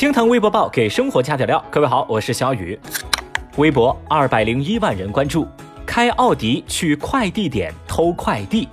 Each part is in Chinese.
听腾微博报给生活加点料，各位好，我是小雨。微博二百零一万人关注，开奥迪去快递点偷快递。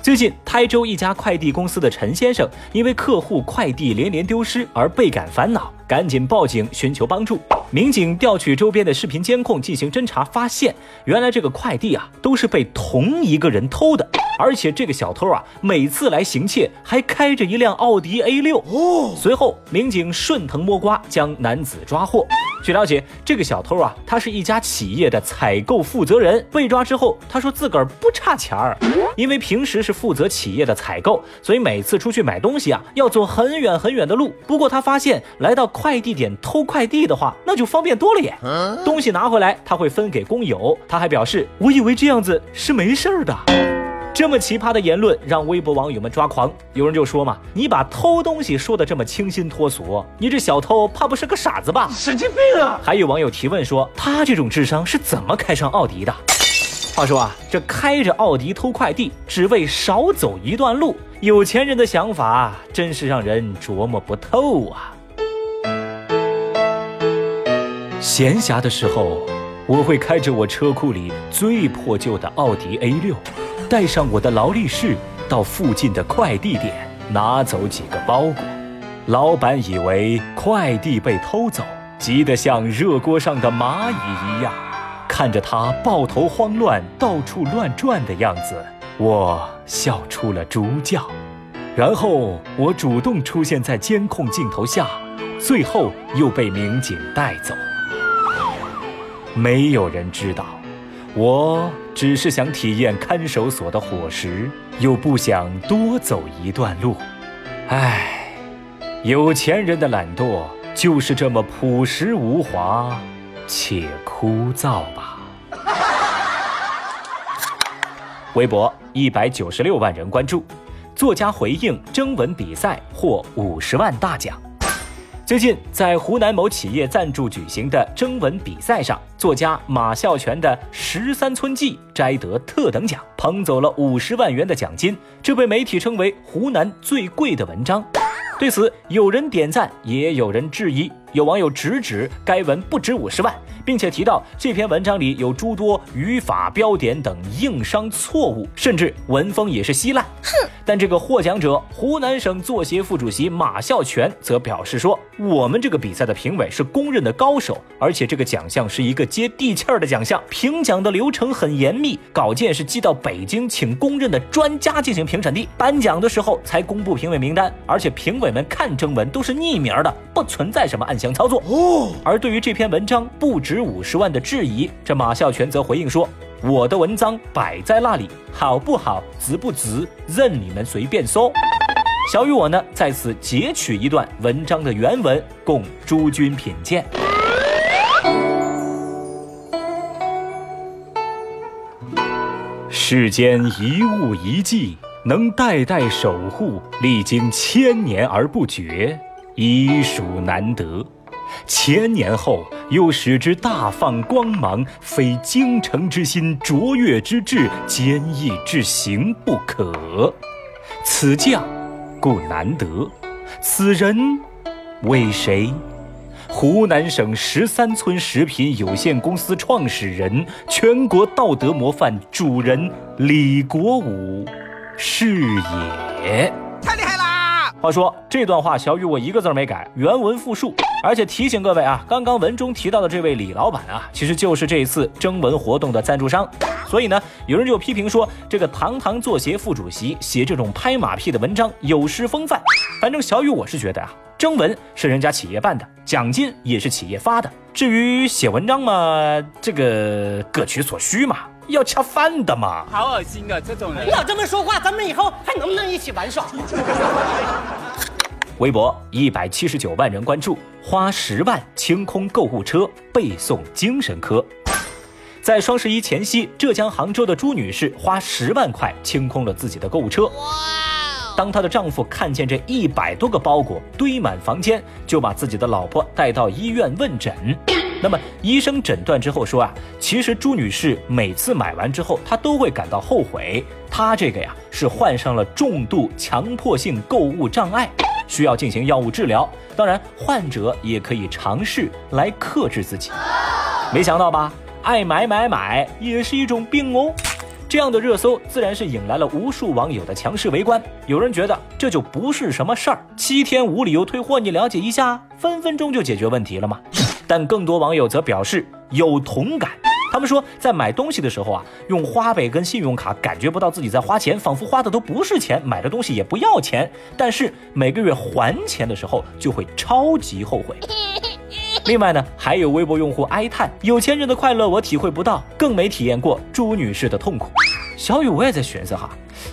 最近，台州一家快递公司的陈先生因为客户快递连连丢失而倍感烦恼，赶紧报警寻求帮助。民警调取周边的视频监控进行侦查，发现原来这个快递啊都是被同一个人偷的，而且这个小偷啊每次来行窃还开着一辆奥迪 A 六。哦，随后民警顺藤摸瓜将男子抓获。据了解，这个小偷啊他是一家企业的采购负责人，被抓之后他说自个儿不差钱儿，因为平时是负责企业的采购，所以每次出去买东西啊要走很远很远的路。不过他发现来到快递点偷快递的话，那就。就方便多了耶！东西拿回来他会分给工友。他还表示，我以为这样子是没事儿的。这么奇葩的言论让微博网友们抓狂。有人就说嘛，你把偷东西说的这么清新脱俗，你这小偷怕不是个傻子吧？神经病啊！还有网友提问说，他这种智商是怎么开上奥迪的？话说啊，这开着奥迪偷快递，只为少走一段路，有钱人的想法真是让人琢磨不透啊！闲暇的时候，我会开着我车库里最破旧的奥迪 A 六，带上我的劳力士，到附近的快递点拿走几个包裹。老板以为快递被偷走，急得像热锅上的蚂蚁一样。看着他抱头慌乱、到处乱转的样子，我笑出了猪叫。然后我主动出现在监控镜头下，最后又被民警带走。没有人知道，我只是想体验看守所的伙食，又不想多走一段路。唉，有钱人的懒惰就是这么朴实无华，且枯燥吧。微博一百九十六万人关注，作家回应征文比赛获五十万大奖。最近，在湖南某企业赞助举行的征文比赛上，作家马孝全的《十三村记》摘得特等奖，捧走了五十万元的奖金，这被媒体称为湖南最贵的文章。对此，有人点赞，也有人质疑。有网友直指该文不值五十万，并且提到这篇文章里有诸多语法、标点等硬伤错误，甚至文风也是稀烂。哼！但这个获奖者湖南省作协副主席马孝全则表示说：“我们这个比赛的评委是公认的高手，而且这个奖项是一个接地气儿的奖项，评奖的流程很严密，稿件是寄到北京，请公认的专家进行评审的，颁奖的时候才公布评委名单，而且评委们看征文都是匿名的，不存在什么暗。”箱操作哦，而对于这篇文章不值值五十万的质疑，这马孝全则回应说：“我的文章摆在那里，好不好，值不值，任你们随便说。”小雨我呢，在此截取一段文章的原文，供诸君品鉴。世间一物一迹，能代代守护，历经千年而不绝。已属难得，千年后又使之大放光芒，非精诚之心、卓越之志、坚毅之行不可。此将故难得，此人为谁？湖南省十三村食品有限公司创始人、全国道德模范主人李国武是也。太厉害啦话说这段话，小雨我一个字没改，原文复述。而且提醒各位啊，刚刚文中提到的这位李老板啊，其实就是这次征文活动的赞助商。所以呢，有人就批评说，这个堂堂作协副主席写这种拍马屁的文章有失风范。反正小雨我是觉得啊，征文是人家企业办的，奖金也是企业发的。至于写文章嘛，这个各取所需嘛。要恰饭的嘛！好恶心啊这种人！你老这么说话，咱们以后还能不能一起玩耍？微博一百七十九万人关注，花十万清空购物车背诵精神科。在双十一前夕，浙江杭州的朱女士花十万块清空了自己的购物车。当她的丈夫看见这一百多个包裹堆满房间，就把自己的老婆带到医院问诊。那么医生诊断之后说啊，其实朱女士每次买完之后，她都会感到后悔。她这个呀是患上了重度强迫性购物障碍。需要进行药物治疗。当然，患者也可以尝试来克制自己。没想到吧？爱买买买也是一种病哦。这样的热搜自然是引来了无数网友的强势围观。有人觉得这就不是什么事儿，七天无理由退货，你了解一下，分分钟就解决问题了吗？但更多网友则表示有同感。他们说，在买东西的时候啊，用花呗跟信用卡，感觉不到自己在花钱，仿佛花的都不是钱，买的东西也不要钱。但是每个月还钱的时候，就会超级后悔。另外呢，还有微博用户哀叹：“有钱人的快乐我体会不到，更没体验过朱女士的痛苦。”小雨，我也在寻思哈，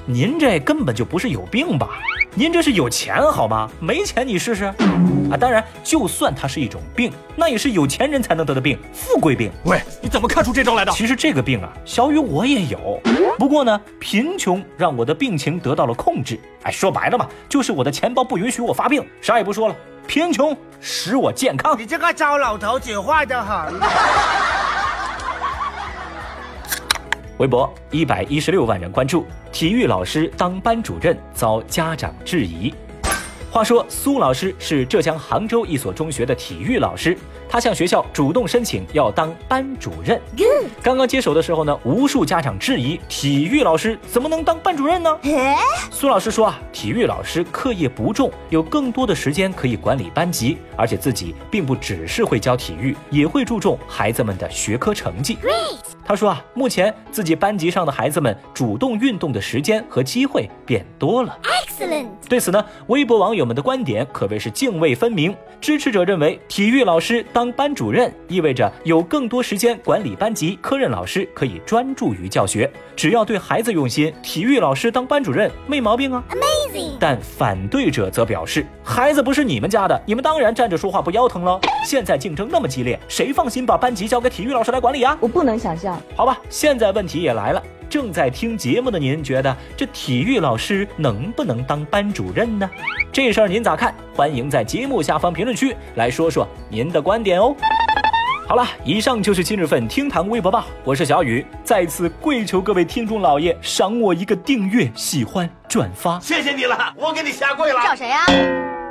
您这根本就不是有病吧？您这是有钱好吗？没钱你试试啊！当然，就算它是一种病，那也是有钱人才能得的病，富贵病。喂，你怎么看出这招来的？其实这个病啊，小雨我也有，不过呢，贫穷让我的病情得到了控制。哎，说白了嘛，就是我的钱包不允许我发病。啥也不说了。贫穷使我健康。你这个糟老头子坏得很。微博一百一十六万人关注，体育老师当班主任遭家长质疑。话说，苏老师是浙江杭州一所中学的体育老师，他向学校主动申请要当班主任。刚刚接手的时候呢，无数家长质疑体育老师怎么能当班主任呢？苏老师说啊，体育老师课业不重，有更多的时间可以管理班级，而且自己并不只是会教体育，也会注重孩子们的学科成绩。他说啊，目前自己班级上的孩子们主动运动的时间和机会变多了。Excellent 对此呢，微博网友们的观点可谓是泾渭分明。支持者认为，体育老师当班主任意味着有更多时间管理班级，科任老师可以专注于教学。只要对孩子用心，体育老师当班主任没毛病啊。Amazing。但反对者则表示，孩子不是你们家的，你们当然站着说话不腰疼了。现在竞争那么激烈，谁放心把班级交给体育老师来管理啊？我不能想象。好吧，现在问题也来了。正在听节目的您，觉得这体育老师能不能当班主任呢？这事儿您咋看？欢迎在节目下方评论区来说说您的观点哦。好了，以上就是今日份听堂微博报，我是小雨，再次跪求各位听众老爷赏我一个订阅、喜欢、转发，谢谢你了，我给你下跪了。找谁呀？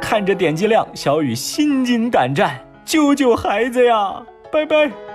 看着点击量，小雨心惊胆战，救救孩子呀！拜拜。